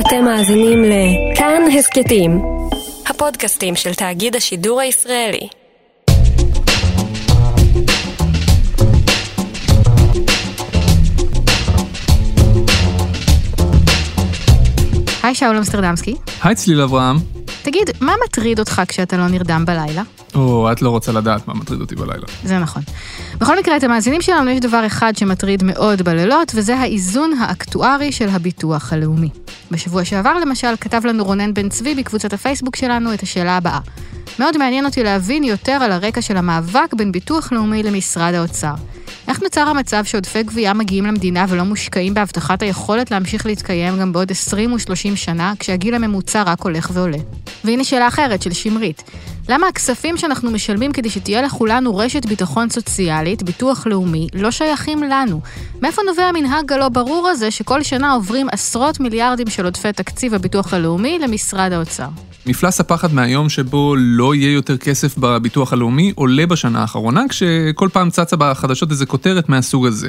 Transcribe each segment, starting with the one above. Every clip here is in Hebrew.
אתם מאזינים לכאן הסכתים, הפודקאסטים של תאגיד השידור הישראלי. היי שאול אמסטרדמסקי. היי צליל אברהם. תגיד, מה מטריד אותך כשאתה לא נרדם בלילה? או, את לא רוצה לדעת מה מטריד אותי בלילה. זה נכון. בכל מקרה, את המאזינים שלנו יש דבר אחד שמטריד מאוד בלילות, וזה האיזון האקטוארי של הביטוח הלאומי. בשבוע שעבר, למשל, כתב לנו רונן בן צבי בקבוצת הפייסבוק שלנו את השאלה הבאה. מאוד מעניין אותי להבין יותר על הרקע של המאבק בין ביטוח לאומי למשרד האוצר. איך נוצר המצב שעודפי גבייה מגיעים למדינה ולא מושקעים בהבטחת היכולת להמשיך להתקיים גם בעוד 20 ו-30 שנה, כשהגיל הממוצע רק הולך ועולה? והנה שאלה אחרת של שמרית. למה הכספים שאנחנו משלמים כדי שתהיה לכולנו רשת ביטחון סוציאלית, ביטוח לאומי, לא שייכים לנו? מאיפה נובע המנהג הלא ברור הזה שכל שנה עוברים עשרות מיליארדים של עודפי תקציב הביטוח הלאומי למשרד האוצר? מפלס הפחד מהיום שבו לא יהיה יותר כסף בביטוח הלאומי עולה בשנה האחרונה, כשכל פעם צצה בחדשות איזה כותרת מהסוג הזה.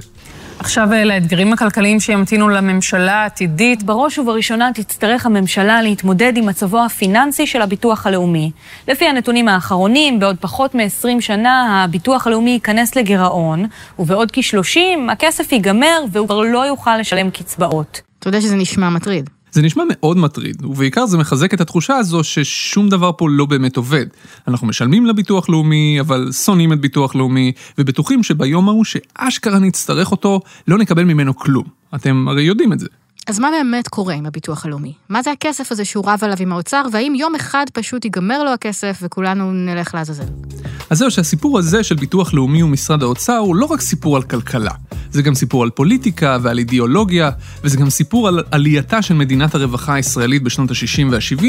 עכשיו לאתגרים הכלכליים שימתינו לממשלה העתידית. בראש ובראשונה תצטרך הממשלה להתמודד עם מצבו הפיננסי של הביטוח הלאומי. לפי הנתונים האחרונים, בעוד פחות מ-20 שנה הביטוח הלאומי ייכנס לגירעון, ובעוד כ-30 הכסף ייגמר והוא כבר לא יוכל לשלם קצבאות. אתה יודע שזה נשמע מטריד. זה נשמע מאוד מטריד, ובעיקר זה מחזק את התחושה הזו ששום דבר פה לא באמת עובד. אנחנו משלמים לביטוח לאומי, אבל שונאים את ביטוח לאומי, ובטוחים שביום ההוא שאשכרה נצטרך אותו, לא נקבל ממנו כלום. אתם הרי יודעים את זה. אז מה באמת קורה עם הביטוח הלאומי? מה זה הכסף הזה שהוא רב עליו עם האוצר, והאם יום אחד פשוט ייגמר לו הכסף וכולנו נלך לעזאזל? אז זהו שהסיפור הזה של ביטוח לאומי ומשרד האוצר הוא לא רק סיפור על כלכלה. זה גם סיפור על פוליטיקה ועל אידיאולוגיה, וזה גם סיפור על עלייתה של מדינת הרווחה הישראלית בשנות ה-60 וה-70,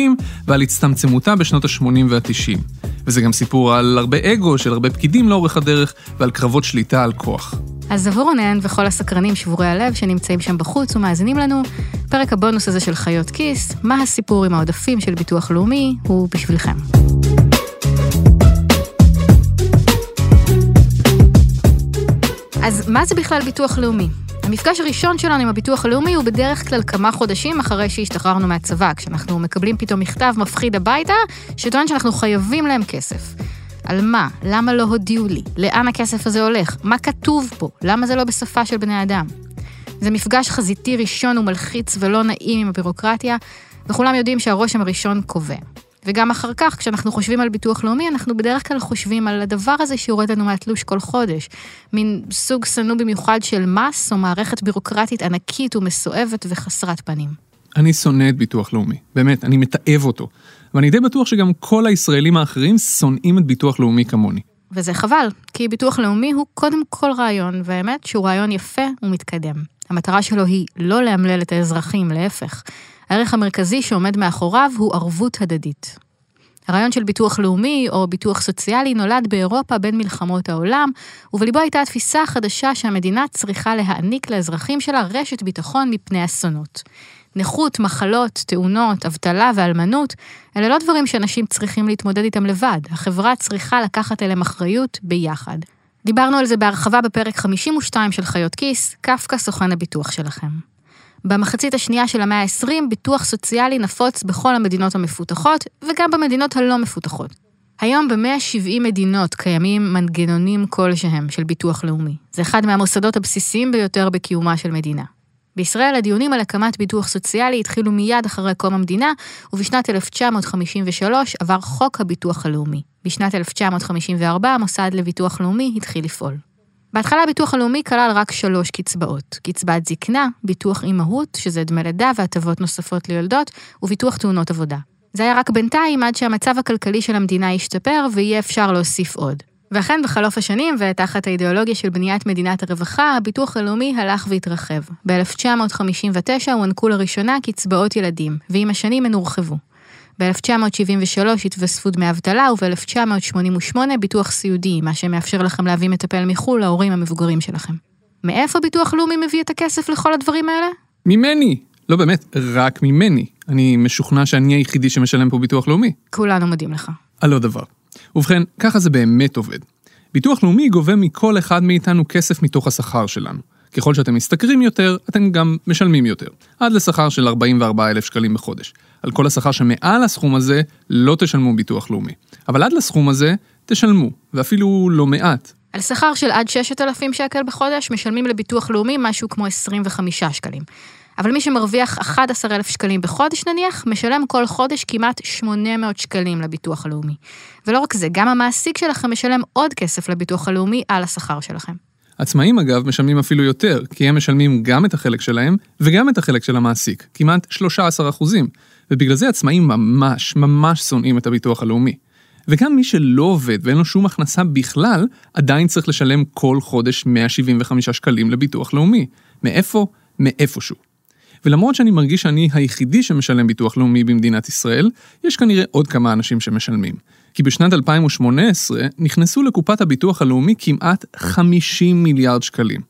ועל הצטמצמותה בשנות ה-80 וה-90. וזה גם סיפור על הרבה אגו של הרבה פקידים לאורך הדרך, ועל קרבות שליטה על כוח. אז עבור רונן וכל הסקרנים שבורי הלב שנמצאים שם בחוץ ומאזינים לנו, פרק הבונוס הזה של חיות כיס, מה הסיפור עם העודפים של ביטוח לאומי, הוא בשבילכם. אז מה זה בכלל ביטוח לאומי? המפגש הראשון שלנו עם הביטוח הלאומי הוא בדרך כלל כמה חודשים אחרי שהשתחררנו מהצבא, כשאנחנו מקבלים פתאום מכתב מפחיד הביתה, שטוען שאנחנו חייבים להם כסף. על מה? למה לא הודיעו לי? לאן הכסף הזה הולך? מה כתוב פה? למה זה לא בשפה של בני אדם? זה מפגש חזיתי ראשון ומלחיץ ולא נעים עם הבירוקרטיה, וכולם יודעים שהרושם הראשון קובע. וגם אחר כך, כשאנחנו חושבים על ביטוח לאומי, אנחנו בדרך כלל חושבים על הדבר הזה שיורד לנו מהתלוש כל חודש. מין סוג שנוא במיוחד של מס, או מערכת בירוקרטית ענקית ומסואבת וחסרת פנים. אני שונא את ביטוח לאומי, באמת, אני מתעב אותו. ואני די בטוח שגם כל הישראלים האחרים שונאים את ביטוח לאומי כמוני. וזה חבל, כי ביטוח לאומי הוא קודם כל רעיון, והאמת שהוא רעיון יפה ומתקדם. המטרה שלו היא לא לאמלל את האזרחים, להפך. הערך המרכזי שעומד מאחוריו הוא ערבות הדדית. הרעיון של ביטוח לאומי או ביטוח סוציאלי נולד באירופה בין מלחמות העולם, ובליבו הייתה התפיסה החדשה שהמדינה צריכה להעניק לאזרחים שלה רשת ביטחון מפני אסונות. נכות, מחלות, תאונות, אבטלה ואלמנות, אלה לא דברים שאנשים צריכים להתמודד איתם לבד, החברה צריכה לקחת אליהם אחריות ביחד. דיברנו על זה בהרחבה בפרק 52 של חיות כיס, קפקא סוכן הביטוח שלכם. במחצית השנייה של המאה ה-20, ביטוח סוציאלי נפוץ בכל המדינות המפותחות, וגם במדינות הלא מפותחות. היום ב-170 מדינות קיימים מנגנונים כלשהם של ביטוח לאומי. זה אחד מהמוסדות הבסיסיים ביותר בקיומה של מדינה. בישראל הדיונים על הקמת ביטוח סוציאלי התחילו מיד אחרי קום המדינה, ובשנת 1953 עבר חוק הביטוח הלאומי. בשנת 1954 המוסד לביטוח לאומי התחיל לפעול. בהתחלה הביטוח הלאומי כלל רק שלוש קצבאות, קצבת זקנה, ביטוח אימהות, שזה דמי לידה והטבות נוספות ליולדות, וביטוח תאונות עבודה. זה היה רק בינתיים עד שהמצב הכלכלי של המדינה ישתפר ויהיה אפשר להוסיף עוד. ואכן בחלוף השנים, ותחת האידיאולוגיה של בניית מדינת הרווחה, הביטוח הלאומי הלך והתרחב. ב-1959 הוענקו לראשונה קצבאות ילדים, ועם השנים הן הורחבו. ב-1973 התווספו דמי אבטלה, וב-1988 ביטוח סיעודי, מה שמאפשר לכם להביא מטפל מחו"ל להורים המבוגרים שלכם. מאיפה ביטוח לאומי מביא את הכסף לכל הדברים האלה? ממני. לא באמת, רק ממני. אני משוכנע שאני היחידי שמשלם פה ביטוח לאומי. כולנו מודים לך. על עוד דבר. ובכן, ככה זה באמת עובד. ביטוח לאומי גובה מכל אחד מאיתנו כסף מתוך השכר שלנו. ככל שאתם משתכרים יותר, אתם גם משלמים יותר, עד לשכר של 44,000 שקלים בחודש. על כל השכר שמעל הסכום הזה, לא תשלמו ביטוח לאומי. אבל עד לסכום הזה, תשלמו, ואפילו לא מעט. על שכר של עד 6,000 שקל בחודש, משלמים לביטוח לאומי משהו כמו 25 שקלים. אבל מי שמרוויח 11,000 שקלים בחודש נניח, משלם כל חודש כמעט 800 שקלים לביטוח הלאומי. ולא רק זה, גם המעסיק שלכם משלם עוד כסף לביטוח הלאומי על השכר שלכם. עצמאים אגב משלמים אפילו יותר, כי הם משלמים גם את החלק שלהם וגם את החלק של המעסיק, כמעט 13 אחוזים. ובגלל זה עצמאים ממש ממש שונאים את הביטוח הלאומי. וגם מי שלא עובד ואין לו שום הכנסה בכלל, עדיין צריך לשלם כל חודש 175 שקלים לביטוח לאומי. מאיפה? מאיפשהו. ולמרות שאני מרגיש שאני היחידי שמשלם ביטוח לאומי במדינת ישראל, יש כנראה עוד כמה אנשים שמשלמים. כי בשנת 2018 נכנסו לקופת הביטוח הלאומי כמעט 50 מיליארד שקלים.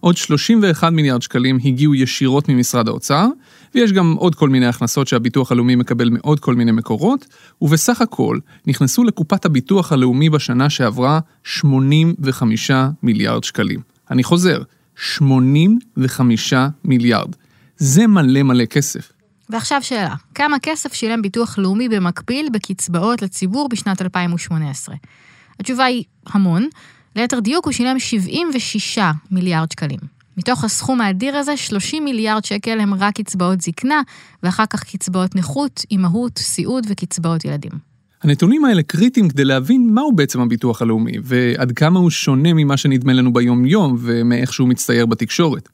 עוד 31 מיליארד שקלים הגיעו ישירות ממשרד האוצר, ויש גם עוד כל מיני הכנסות שהביטוח הלאומי מקבל מעוד כל מיני מקורות, ובסך הכל נכנסו לקופת הביטוח הלאומי בשנה שעברה 85 מיליארד שקלים. אני חוזר, 85 מיליארד. זה מלא מלא כסף. ועכשיו שאלה, כמה כסף שילם ביטוח לאומי במקביל בקצבאות לציבור בשנת 2018? התשובה היא המון, ליתר דיוק הוא שילם 76 מיליארד שקלים. מתוך הסכום האדיר הזה, 30 מיליארד שקל הם רק קצבאות זקנה, ואחר כך קצבאות נכות, אימהות, סיעוד וקצבאות ילדים. הנתונים האלה קריטיים כדי להבין מהו בעצם הביטוח הלאומי, ועד כמה הוא שונה ממה שנדמה לנו ביום-יום ומאיך שהוא מצטייר בתקשורת.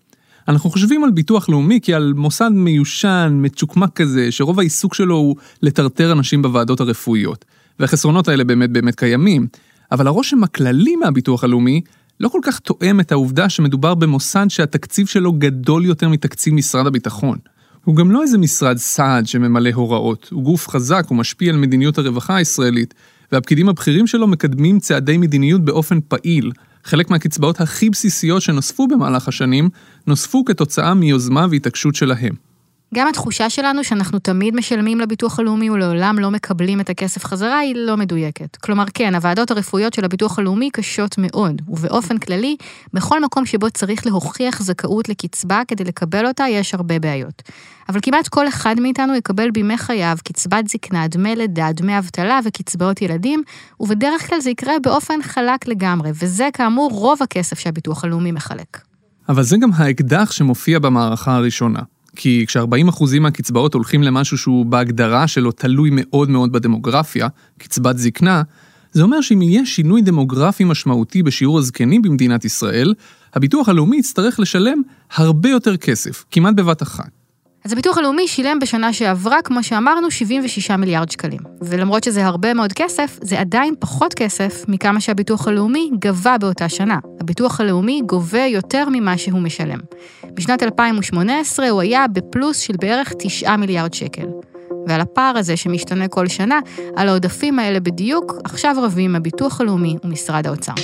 אנחנו חושבים על ביטוח לאומי כעל מוסד מיושן, מצ'וקמק כזה, שרוב העיסוק שלו הוא לטרטר אנשים בוועדות הרפואיות. והחסרונות האלה באמת באמת קיימים. אבל הרושם הכללי מהביטוח הלאומי לא כל כך תואם את העובדה שמדובר במוסד שהתקציב שלו גדול יותר מתקציב משרד הביטחון. הוא גם לא איזה משרד סעד שממלא הוראות, הוא גוף חזק, הוא משפיע על מדיניות הרווחה הישראלית, והפקידים הבכירים שלו מקדמים צעדי מדיניות באופן פעיל, חלק מהקצבאות הכי בסיסיות שנוספו במהלך השנים, נוספו כתוצאה מיוזמה והתעקשות שלהם. גם התחושה שלנו שאנחנו תמיד משלמים לביטוח הלאומי ולעולם לא מקבלים את הכסף חזרה היא לא מדויקת. כלומר, כן, הוועדות הרפואיות של הביטוח הלאומי קשות מאוד, ובאופן כללי, בכל מקום שבו צריך להוכיח זכאות לקצבה כדי לקבל אותה, יש הרבה בעיות. אבל כמעט כל אחד מאיתנו יקבל בימי חייו קצבת זקנה, דמי לידה, דמי אבטלה וקצבאות ילדים, ובדרך כלל זה יקרה באופן חלק לגמרי, וזה כאמור רוב הכסף שהביטוח הלאומי מחלק. אבל זה גם האקדח שמופיע במערכה הראשונה. כי כש-40% מהקצבאות הולכים למשהו שהוא בהגדרה שלו תלוי מאוד מאוד בדמוגרפיה, קצבת זקנה, זה אומר שאם יהיה שינוי דמוגרפי משמעותי בשיעור הזקנים במדינת ישראל, הביטוח הלאומי יצטרך לשלם הרבה יותר כסף, כמעט בבת אחת. אז הביטוח הלאומי שילם בשנה שעברה, כמו שאמרנו, 76 מיליארד שקלים. ולמרות שזה הרבה מאוד כסף, זה עדיין פחות כסף מכמה שהביטוח הלאומי גבה באותה שנה. הביטוח הלאומי גובה יותר ממה שהוא משלם. בשנת 2018 הוא היה בפלוס של בערך 9 מיליארד שקל. ועל הפער הזה שמשתנה כל שנה, על העודפים האלה בדיוק, עכשיו רבים הביטוח הלאומי ומשרד האוצר.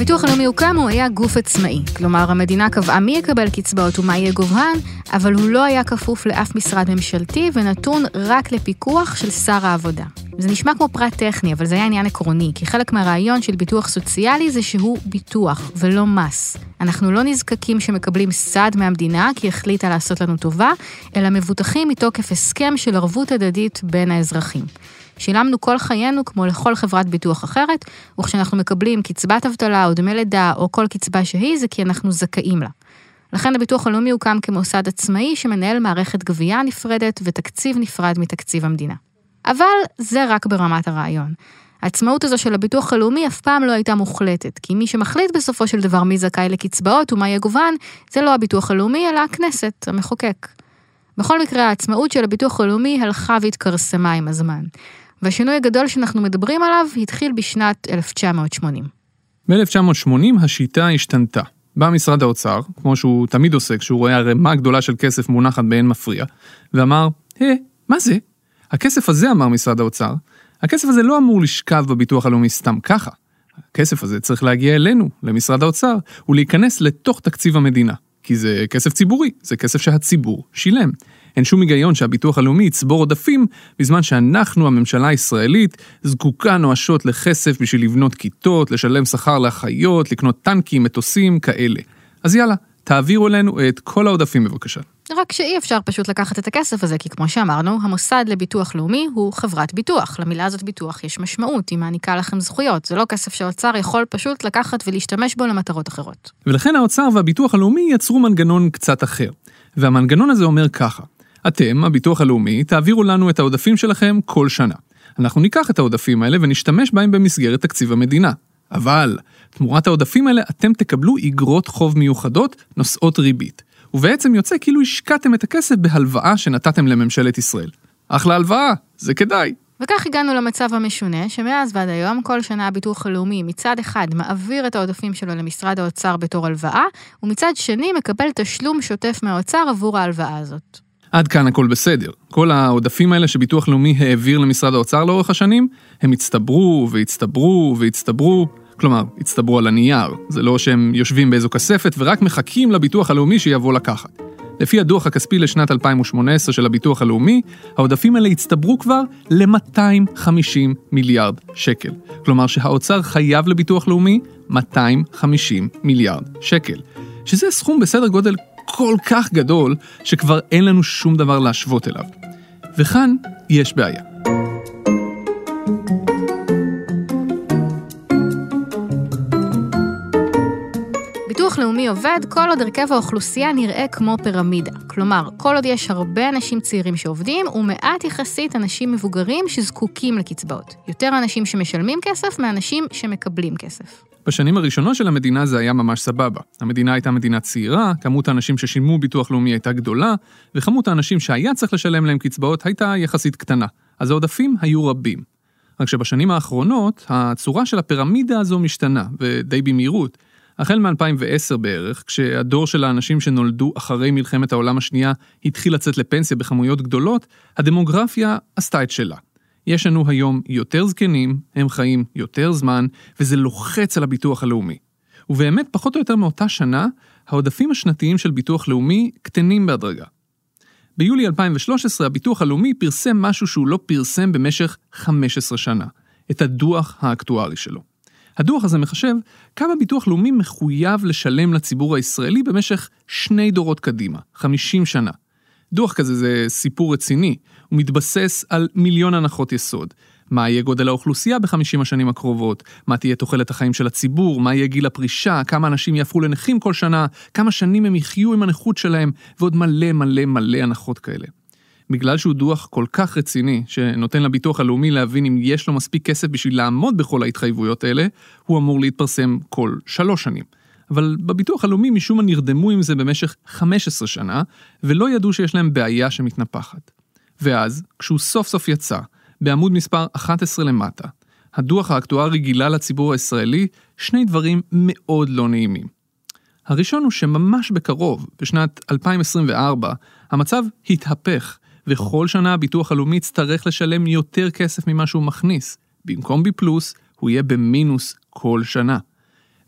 כשהביטוח הלאומי הוקם הוא היה גוף עצמאי, כלומר המדינה קבעה מי יקבל קצבאות ומה יהיה גובהן, אבל הוא לא היה כפוף לאף משרד ממשלתי ונתון רק לפיקוח של שר העבודה. זה נשמע כמו פרט טכני, אבל זה היה עניין עקרוני, כי חלק מהרעיון של ביטוח סוציאלי זה שהוא ביטוח ולא מס. אנחנו לא נזקקים שמקבלים סעד מהמדינה כי החליטה לעשות לנו טובה, אלא מבוטחים מתוקף הסכם של ערבות הדדית בין האזרחים. שילמנו כל חיינו כמו לכל חברת ביטוח אחרת, וכשאנחנו מקבלים קצבת אבטלה או דמי לידה או כל קצבה שהיא, זה כי אנחנו זכאים לה. לכן הביטוח הלאומי הוקם כמוסד עצמאי שמנהל מערכת גבייה נפרדת ותקציב נפרד מתקציב המדינה. אבל זה רק ברמת הרעיון. העצמאות הזו של הביטוח הלאומי אף פעם לא הייתה מוחלטת, כי מי שמחליט בסופו של דבר מי זכאי לקצבאות ומה גובהן, זה לא הביטוח הלאומי, אלא הכנסת, המחוקק. בכל מקרה, העצמאות של הביטוח הלאומי הלכה והתכרסמה עם הזמן. והשינוי הגדול שאנחנו מדברים עליו התחיל בשנת 1980. ב-1980 השיטה השתנתה. בא משרד האוצר, כמו שהוא תמיד עושה כשהוא רואה ערימה גדולה של כסף מונחת באין מפריע, ואמר, היי, מה זה? הכסף הזה, אמר משרד האוצר, הכסף הזה לא אמור לשכב בביטוח הלאומי סתם ככה. הכסף הזה צריך להגיע אלינו, למשרד האוצר, ולהיכנס לתוך תקציב המדינה. כי זה כסף ציבורי, זה כסף שהציבור שילם. אין שום היגיון שהביטוח הלאומי יצבור עודפים, בזמן שאנחנו, הממשלה הישראלית, זקוקה נואשות לכסף בשביל לבנות כיתות, לשלם שכר לאחיות, לקנות טנקים, מטוסים, כאלה. אז יאללה, תעבירו אלינו את כל העודפים בבקשה. רק שאי אפשר פשוט לקחת את הכסף הזה, כי כמו שאמרנו, המוסד לביטוח לאומי הוא חברת ביטוח. למילה הזאת ביטוח יש משמעות, היא מעניקה לכם זכויות. זה לא כסף שהאוצר יכול פשוט לקחת ולהשתמש בו למטרות אחרות. ולכן האוצר והביטוח הלאומי יצרו מנגנון קצת אחר. והמנגנון הזה אומר ככה, אתם, הביטוח הלאומי, תעבירו לנו את העודפים שלכם כל שנה. אנחנו ניקח את העודפים האלה ונשתמש בהם במסגרת תקציב המדינה. אבל, תמורת העודפים האלה אתם תקבלו איגרות חוב מיוחדות נושאות ריבית. ובעצם יוצא כאילו השקעתם את הכסף בהלוואה שנתתם לממשלת ישראל. אחלה הלוואה, זה כדאי. וכך הגענו למצב המשונה, שמאז ועד היום כל שנה הביטוח הלאומי מצד אחד מעביר את העודפים שלו למשרד האוצר בתור הלוואה, ומצד שני מקבל תשלום שוטף מהאוצר עבור ההלוואה הזאת. עד כאן הכל בסדר. כל העודפים האלה שביטוח לאומי העביר למשרד האוצר לאורך השנים, הם הצטברו והצטברו והצטברו, כלומר, הצטברו על הנייר. זה לא שהם יושבים באיזו כספת ורק מחכים לביטוח הלאומי שיבוא לקחת. לפי הדוח הכספי לשנת 2018 של הביטוח הלאומי, העודפים האלה הצטברו כבר ל-250 מיליארד שקל. כלומר שהאוצר חייב לביטוח לאומי 250 מיליארד שקל. שזה סכום בסדר גודל כל כך גדול, שכבר אין לנו שום דבר להשוות אליו. וכאן יש בעיה. ביטוח לאומי עובד כל עוד הרכב האוכלוסייה נראה כמו פירמידה. כלומר, כל עוד יש הרבה אנשים צעירים שעובדים, ומעט יחסית אנשים מבוגרים שזקוקים לקצבאות. יותר אנשים שמשלמים כסף מאנשים שמקבלים כסף. בשנים הראשונות של המדינה זה היה ממש סבבה. המדינה הייתה מדינה צעירה, כמות האנשים ששילמו ביטוח לאומי הייתה גדולה, וכמות האנשים שהיה צריך לשלם להם קצבאות הייתה יחסית קטנה. אז העודפים היו רבים. רק שבשנים האחרונות, הצורה של הפירמידה הזו משתנה, ודי במהירות. החל מ-2010 בערך, כשהדור של האנשים שנולדו אחרי מלחמת העולם השנייה התחיל לצאת לפנסיה בכמויות גדולות, הדמוגרפיה עשתה את שלה. יש לנו היום יותר זקנים, הם חיים יותר זמן, וזה לוחץ על הביטוח הלאומי. ובאמת, פחות או יותר מאותה שנה, העודפים השנתיים של ביטוח לאומי קטנים בהדרגה. ביולי 2013 הביטוח הלאומי פרסם משהו שהוא לא פרסם במשך 15 שנה, את הדוח האקטוארי שלו. הדוח הזה מחשב כמה ביטוח לאומי מחויב לשלם לציבור הישראלי במשך שני דורות קדימה, 50 שנה. דוח כזה זה סיפור רציני, הוא מתבסס על מיליון הנחות יסוד. מה יהיה גודל האוכלוסייה בחמישים השנים הקרובות, מה תהיה תוחלת החיים של הציבור, מה יהיה גיל הפרישה, כמה אנשים יהפכו לנכים כל שנה, כמה שנים הם יחיו עם הנכות שלהם, ועוד מלא מלא מלא הנחות כאלה. בגלל שהוא דוח כל כך רציני, שנותן לביטוח הלאומי להבין אם יש לו מספיק כסף בשביל לעמוד בכל ההתחייבויות האלה, הוא אמור להתפרסם כל שלוש שנים. אבל בביטוח הלאומי משום מה נרדמו עם זה במשך 15 שנה, ולא ידעו שיש להם בעיה שמתנפחת. ואז, כשהוא סוף סוף יצא, בעמוד מספר 11 למטה, הדוח האקטוארי גילה לציבור הישראלי שני דברים מאוד לא נעימים. הראשון הוא שממש בקרוב, בשנת 2024, המצב התהפך, וכל שנה הביטוח הלאומי יצטרך לשלם יותר כסף ממה שהוא מכניס. במקום בי פלוס, הוא יהיה במינוס כל שנה.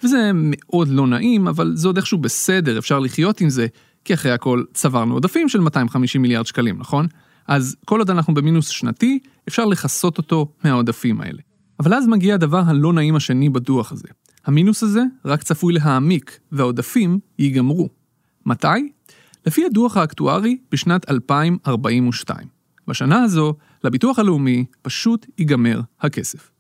וזה מאוד לא נעים, אבל זה עוד איכשהו בסדר, אפשר לחיות עם זה, כי אחרי הכל צברנו עודפים של 250 מיליארד שקלים, נכון? אז כל עוד אנחנו במינוס שנתי, אפשר לכסות אותו מהעודפים האלה. אבל אז מגיע הדבר הלא נעים השני בדוח הזה. המינוס הזה רק צפוי להעמיק, והעודפים ייגמרו. מתי? לפי הדוח האקטוארי, בשנת 2042. בשנה הזו, לביטוח הלאומי פשוט ייגמר הכסף.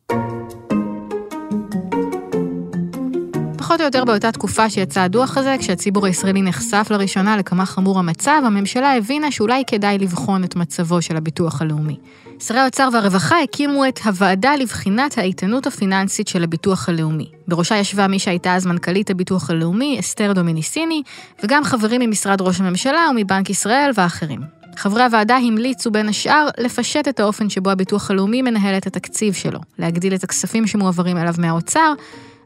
פחות או יותר באותה תקופה שיצא הדוח הזה, כשהציבור הישראלי נחשף לראשונה לכמה חמור המצב, הממשלה הבינה שאולי כדאי לבחון את מצבו של הביטוח הלאומי. שרי האוצר והרווחה הקימו את הוועדה לבחינת האיתנות הפיננסית של הביטוח הלאומי. בראשה ישבה מי שהייתה אז מנכ"לית הביטוח הלאומי, אסתר דומיניסיני, וגם חברים ממשרד ראש הממשלה ומבנק ישראל ואחרים. חברי הוועדה המליצו בין השאר לפשט את האופן שבו הביטוח הלאומי מנהל את התקציב שלו, להגדיל את הכספים שמועברים אליו מהאוצר,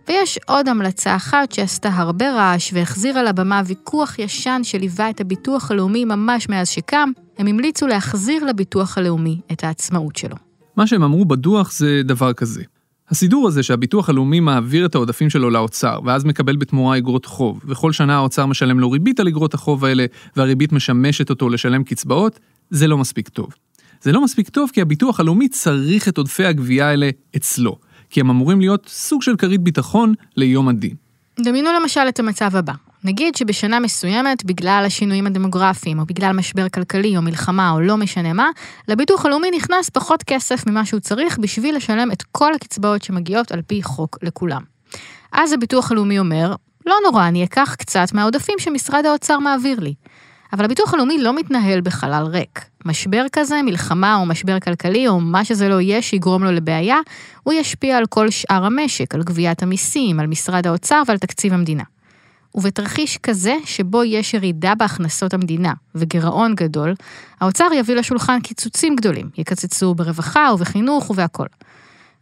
ויש עוד המלצה אחת שעשתה הרבה רעש והחזירה לבמה ויכוח ישן שליווה את הביטוח הלאומי ממש מאז שקם, הם המליצו להחזיר לביטוח הלאומי את העצמאות שלו. מה שהם אמרו בדוח זה דבר כזה. הסידור הזה שהביטוח הלאומי מעביר את העודפים שלו לאוצר, ואז מקבל בתמורה אגרות חוב, וכל שנה האוצר משלם לו ריבית על אגרות החוב האלה, והריבית משמשת אותו לשלם קצבאות, זה לא מספיק טוב. זה לא מספיק טוב כי הביטוח הלאומי צריך את עודפי הגבייה האלה אצלו, כי הם אמורים להיות סוג של כרית ביטחון ליום הדין. דמיינו למשל את המצב הבא. נגיד שבשנה מסוימת, בגלל השינויים הדמוגרפיים, או בגלל משבר כלכלי, או מלחמה, או לא משנה מה, לביטוח הלאומי נכנס פחות כסף ממה שהוא צריך בשביל לשלם את כל הקצבאות שמגיעות על פי חוק לכולם. אז הביטוח הלאומי אומר, לא נורא, אני אקח קצת מהעודפים שמשרד האוצר מעביר לי. אבל הביטוח הלאומי לא מתנהל בחלל ריק. משבר כזה, מלחמה או משבר כלכלי או מה שזה לא יהיה שיגרום לו לבעיה, הוא ישפיע על כל שאר המשק, על גביית המיסים, על משרד האוצר ועל תקציב המדינה. ובתרחיש כזה, שבו יש ירידה בהכנסות המדינה וגירעון גדול, האוצר יביא לשולחן קיצוצים גדולים, יקצצו ברווחה ובחינוך ובהכול.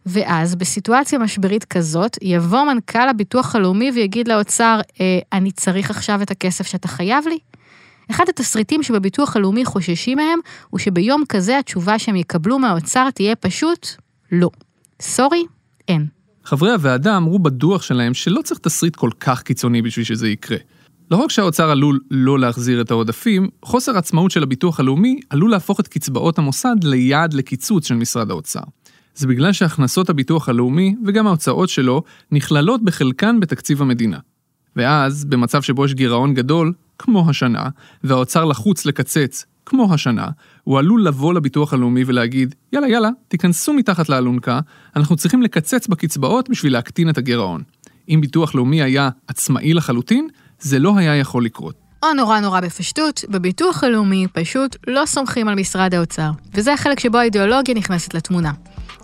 ואז, בסיטואציה משברית כזאת, יבוא מנכ"ל הביטוח הלאומי ויגיד לאוצר, אה, אני צריך עכשיו את הכסף שאתה חייב לי? אחד התסריטים שבביטוח הלאומי חוששים מהם, הוא שביום כזה התשובה שהם יקבלו מהאוצר תהיה פשוט לא. סורי, אין. חברי הוועדה אמרו בדוח שלהם שלא צריך תסריט כל כך קיצוני בשביל שזה יקרה. לא רק שהאוצר עלול לא להחזיר את העודפים, חוסר עצמאות של הביטוח הלאומי עלול להפוך את קצבאות המוסד ליעד לקיצוץ של משרד האוצר. זה בגלל שהכנסות הביטוח הלאומי, וגם ההוצאות שלו, נכללות בחלקן בתקציב המדינה. ואז, במצב שבו יש גירעון גדול, כמו השנה, והאוצר לחוץ לקצץ, כמו השנה, הוא עלול לבוא לביטוח הלאומי ולהגיד, יאללה יאללה, תיכנסו מתחת לאלונקה, אנחנו צריכים לקצץ בקצבאות בשביל להקטין את הגירעון. אם ביטוח לאומי היה עצמאי לחלוטין, זה לא היה יכול לקרות. או נורא נורא בפשטות, בביטוח הלאומי פשוט לא סומכים על משרד האוצר. וזה החלק שבו האידיאולוגיה נכנסת לתמונה.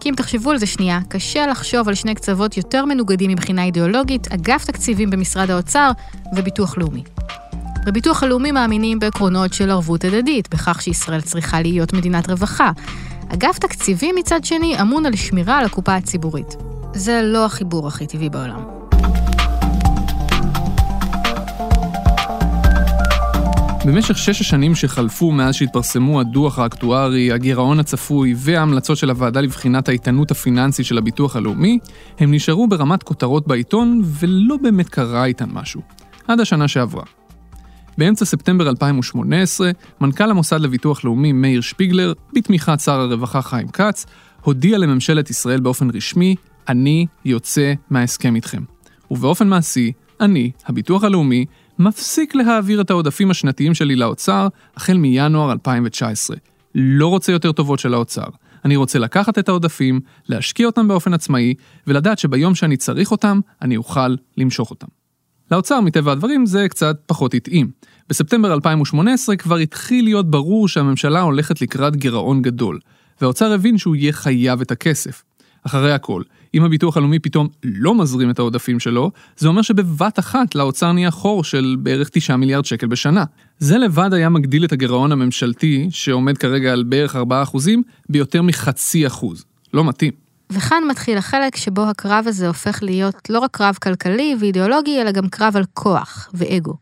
כי אם תחשבו על זה שנייה, קשה לחשוב על שני קצוות יותר מנוגדים מבחינה אידיאולוגית, אגף תקציבים במשרד האוצר וביטוח לאומי. בביטוח הלאומי מאמינים בעקרונות של ערבות הדדית, בכך שישראל צריכה להיות מדינת רווחה. אגף תקציבים מצד שני אמון על שמירה על הקופה הציבורית. זה לא החיבור הכי טבעי בעולם. במשך שש השנים שחלפו מאז שהתפרסמו הדוח האקטוארי, הגירעון הצפוי וההמלצות של הוועדה לבחינת האיתנות הפיננסית של הביטוח הלאומי, הם נשארו ברמת כותרות בעיתון ולא באמת קרה איתן משהו. עד השנה שעברה. באמצע ספטמבר 2018, מנכ"ל המוסד לביטוח לאומי מאיר שפיגלר, בתמיכת שר הרווחה חיים כץ, הודיע לממשלת ישראל באופן רשמי, אני יוצא מההסכם איתכם. ובאופן מעשי, אני, הביטוח הלאומי, מפסיק להעביר את העודפים השנתיים שלי לאוצר החל מינואר 2019. לא רוצה יותר טובות של האוצר. אני רוצה לקחת את העודפים, להשקיע אותם באופן עצמאי, ולדעת שביום שאני צריך אותם, אני אוכל למשוך אותם. לאוצר, מטבע הדברים, זה קצת פחות התאים. בספטמבר 2018 כבר התחיל להיות ברור שהממשלה הולכת לקראת גירעון גדול, והאוצר הבין שהוא יהיה חייב את הכסף. אחרי הכל, אם הביטוח הלאומי פתאום לא מזרים את העודפים שלו, זה אומר שבבת אחת לאוצר נהיה חור של בערך 9 מיליארד שקל בשנה. זה לבד היה מגדיל את הגירעון הממשלתי, שעומד כרגע על בערך 4%, ביותר מחצי אחוז. לא מתאים. וכאן מתחיל החלק שבו הקרב הזה הופך להיות לא רק קרב כלכלי ואידיאולוגי, אלא גם קרב על כוח ואגו.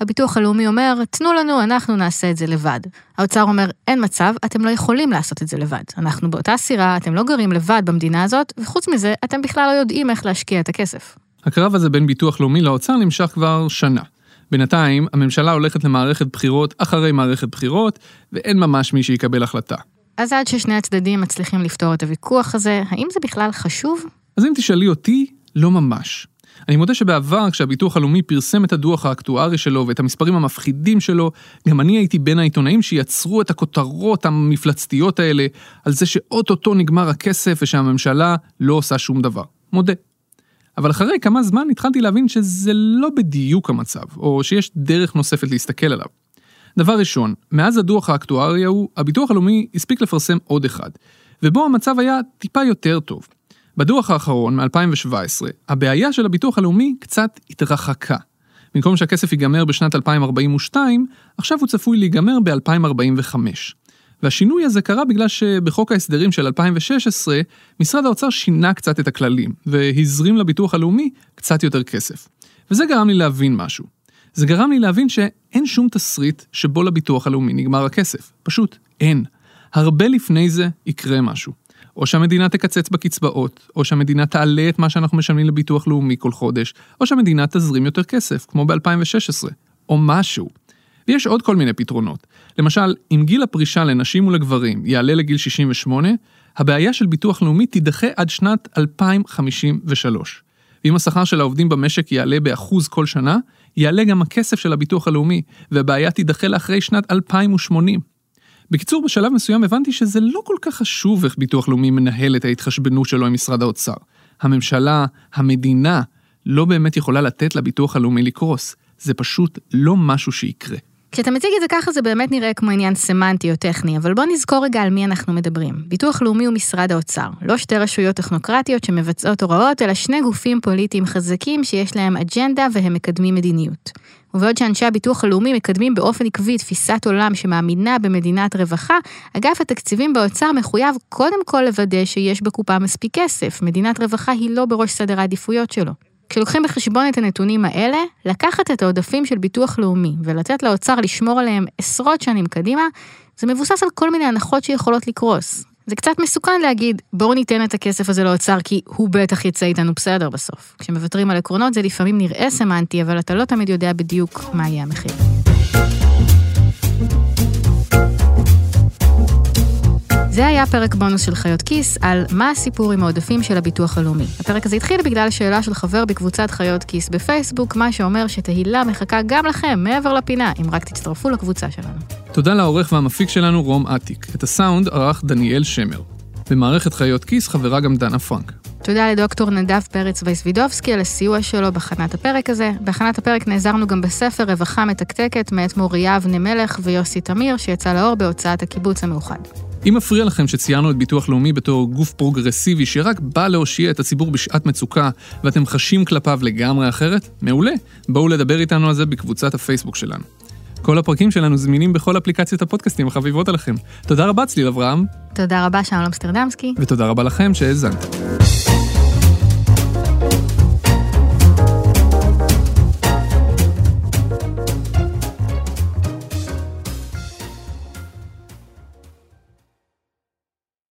הביטוח הלאומי אומר, תנו לנו, אנחנו נעשה את זה לבד. האוצר אומר, אין מצב, אתם לא יכולים לעשות את זה לבד. אנחנו באותה סירה, אתם לא גרים לבד במדינה הזאת, וחוץ מזה, אתם בכלל לא יודעים איך להשקיע את הכסף. הקרב הזה בין ביטוח לאומי לאוצר נמשך כבר שנה. בינתיים, הממשלה הולכת למערכת בחירות אחרי מערכת בחירות, ואין ממש מי שיקבל החלטה. אז עד ששני הצדדים מצליחים לפתור את הוויכוח הזה, האם זה בכלל חשוב? אז אם תשאלי אותי, לא ממש. אני מודה שבעבר, כשהביטוח הלאומי פרסם את הדוח האקטוארי שלו ואת המספרים המפחידים שלו, גם אני הייתי בין העיתונאים שיצרו את הכותרות המפלצתיות האלה על זה שאו-טו-טו נגמר הכסף ושהממשלה לא עושה שום דבר. מודה. אבל אחרי כמה זמן התחלתי להבין שזה לא בדיוק המצב, או שיש דרך נוספת להסתכל עליו. דבר ראשון, מאז הדוח האקטוארי ההוא, הביטוח הלאומי הספיק לפרסם עוד אחד, ובו המצב היה טיפה יותר טוב. בדוח האחרון, מ-2017, הבעיה של הביטוח הלאומי קצת התרחקה. במקום שהכסף ייגמר בשנת 2042, עכשיו הוא צפוי להיגמר ב-2045. והשינוי הזה קרה בגלל שבחוק ההסדרים של 2016, משרד האוצר שינה קצת את הכללים, והזרים לביטוח הלאומי קצת יותר כסף. וזה גרם לי להבין משהו. זה גרם לי להבין שאין שום תסריט שבו לביטוח הלאומי נגמר הכסף. פשוט אין. הרבה לפני זה יקרה משהו. או שהמדינה תקצץ בקצבאות, או שהמדינה תעלה את מה שאנחנו משלמים לביטוח לאומי כל חודש, או שהמדינה תזרים יותר כסף, כמו ב-2016, או משהו. ויש עוד כל מיני פתרונות. למשל, אם גיל הפרישה לנשים ולגברים יעלה לגיל 68, הבעיה של ביטוח לאומי תידחה עד שנת 2053. ואם השכר של העובדים במשק יעלה באחוז כל שנה, יעלה גם הכסף של הביטוח הלאומי, והבעיה תידחה לאחרי שנת 2080. בקיצור, בשלב מסוים הבנתי שזה לא כל כך חשוב איך ביטוח לאומי מנהל את ההתחשבנות שלו עם משרד האוצר. הממשלה, המדינה, לא באמת יכולה לתת לביטוח הלאומי לקרוס. זה פשוט לא משהו שיקרה. כשאתה מציג את זה ככה זה באמת נראה כמו עניין סמנטי או טכני, אבל בוא נזכור רגע על מי אנחנו מדברים. ביטוח לאומי הוא משרד האוצר, לא שתי רשויות טכנוקרטיות שמבצעות הוראות, אלא שני גופים פוליטיים חזקים שיש להם אג'נדה והם מקדמים מדיניות. ובעוד שאנשי הביטוח הלאומי מקדמים באופן עקבי תפיסת עולם שמאמינה במדינת רווחה, אגף התקציבים באוצר מחויב קודם כל לוודא שיש בקופה מספיק כסף. מדינת רווחה היא לא בראש סדר העדיפויות שלו. כשלוקחים בחשבון את הנתונים האלה, לקחת את העודפים של ביטוח לאומי ולתת לאוצר לשמור עליהם עשרות שנים קדימה, זה מבוסס על כל מיני הנחות שיכולות לקרוס. זה קצת מסוכן להגיד, בואו ניתן את הכסף הזה לאוצר כי הוא בטח יצא איתנו בסדר בסוף. כשמוותרים על עקרונות זה לפעמים נראה סמנטי, אבל אתה לא תמיד יודע בדיוק מה יהיה המחיר. זה היה פרק בונוס של חיות כיס על מה הסיפור עם העודפים של הביטוח הלאומי. הפרק הזה התחיל בגלל שאלה של חבר בקבוצת חיות כיס בפייסבוק, מה שאומר שתהילה מחכה גם לכם מעבר לפינה, אם רק תצטרפו לקבוצה שלנו. תודה לעורך והמפיק שלנו רום אטיק. את הסאונד ערך דניאל שמר. במערכת חיות כיס חברה גם דנה פרנק. תודה לדוקטור נדב פרץ וייסבידובסקי על הסיוע שלו בהכנת הפרק הזה. בהכנת הפרק נעזרנו גם בספר רווחה מתקתקת מאת מוריה אבני מלך ויוסי תמיר, שיצא לאור בהוצאת הקיבוץ המאוחד. אם מפריע לכם שציינו את ביטוח לאומי בתור גוף פרוגרסיבי שרק בא להושיע את הציבור בשעת מצוקה ואתם חשים כלפיו לגמרי אחרת, מעולה. בואו לדבר איתנו על זה בקבוצת הפייסבוק שלנו. כל הפרקים שלנו זמינים בכל אפליקציות הפודקאסטים החביבות עליכם. תודה רבה צליל אברהם. תודה רבה שלום אמסטרדמסקי. ותודה רבה לכם שהאזנתם.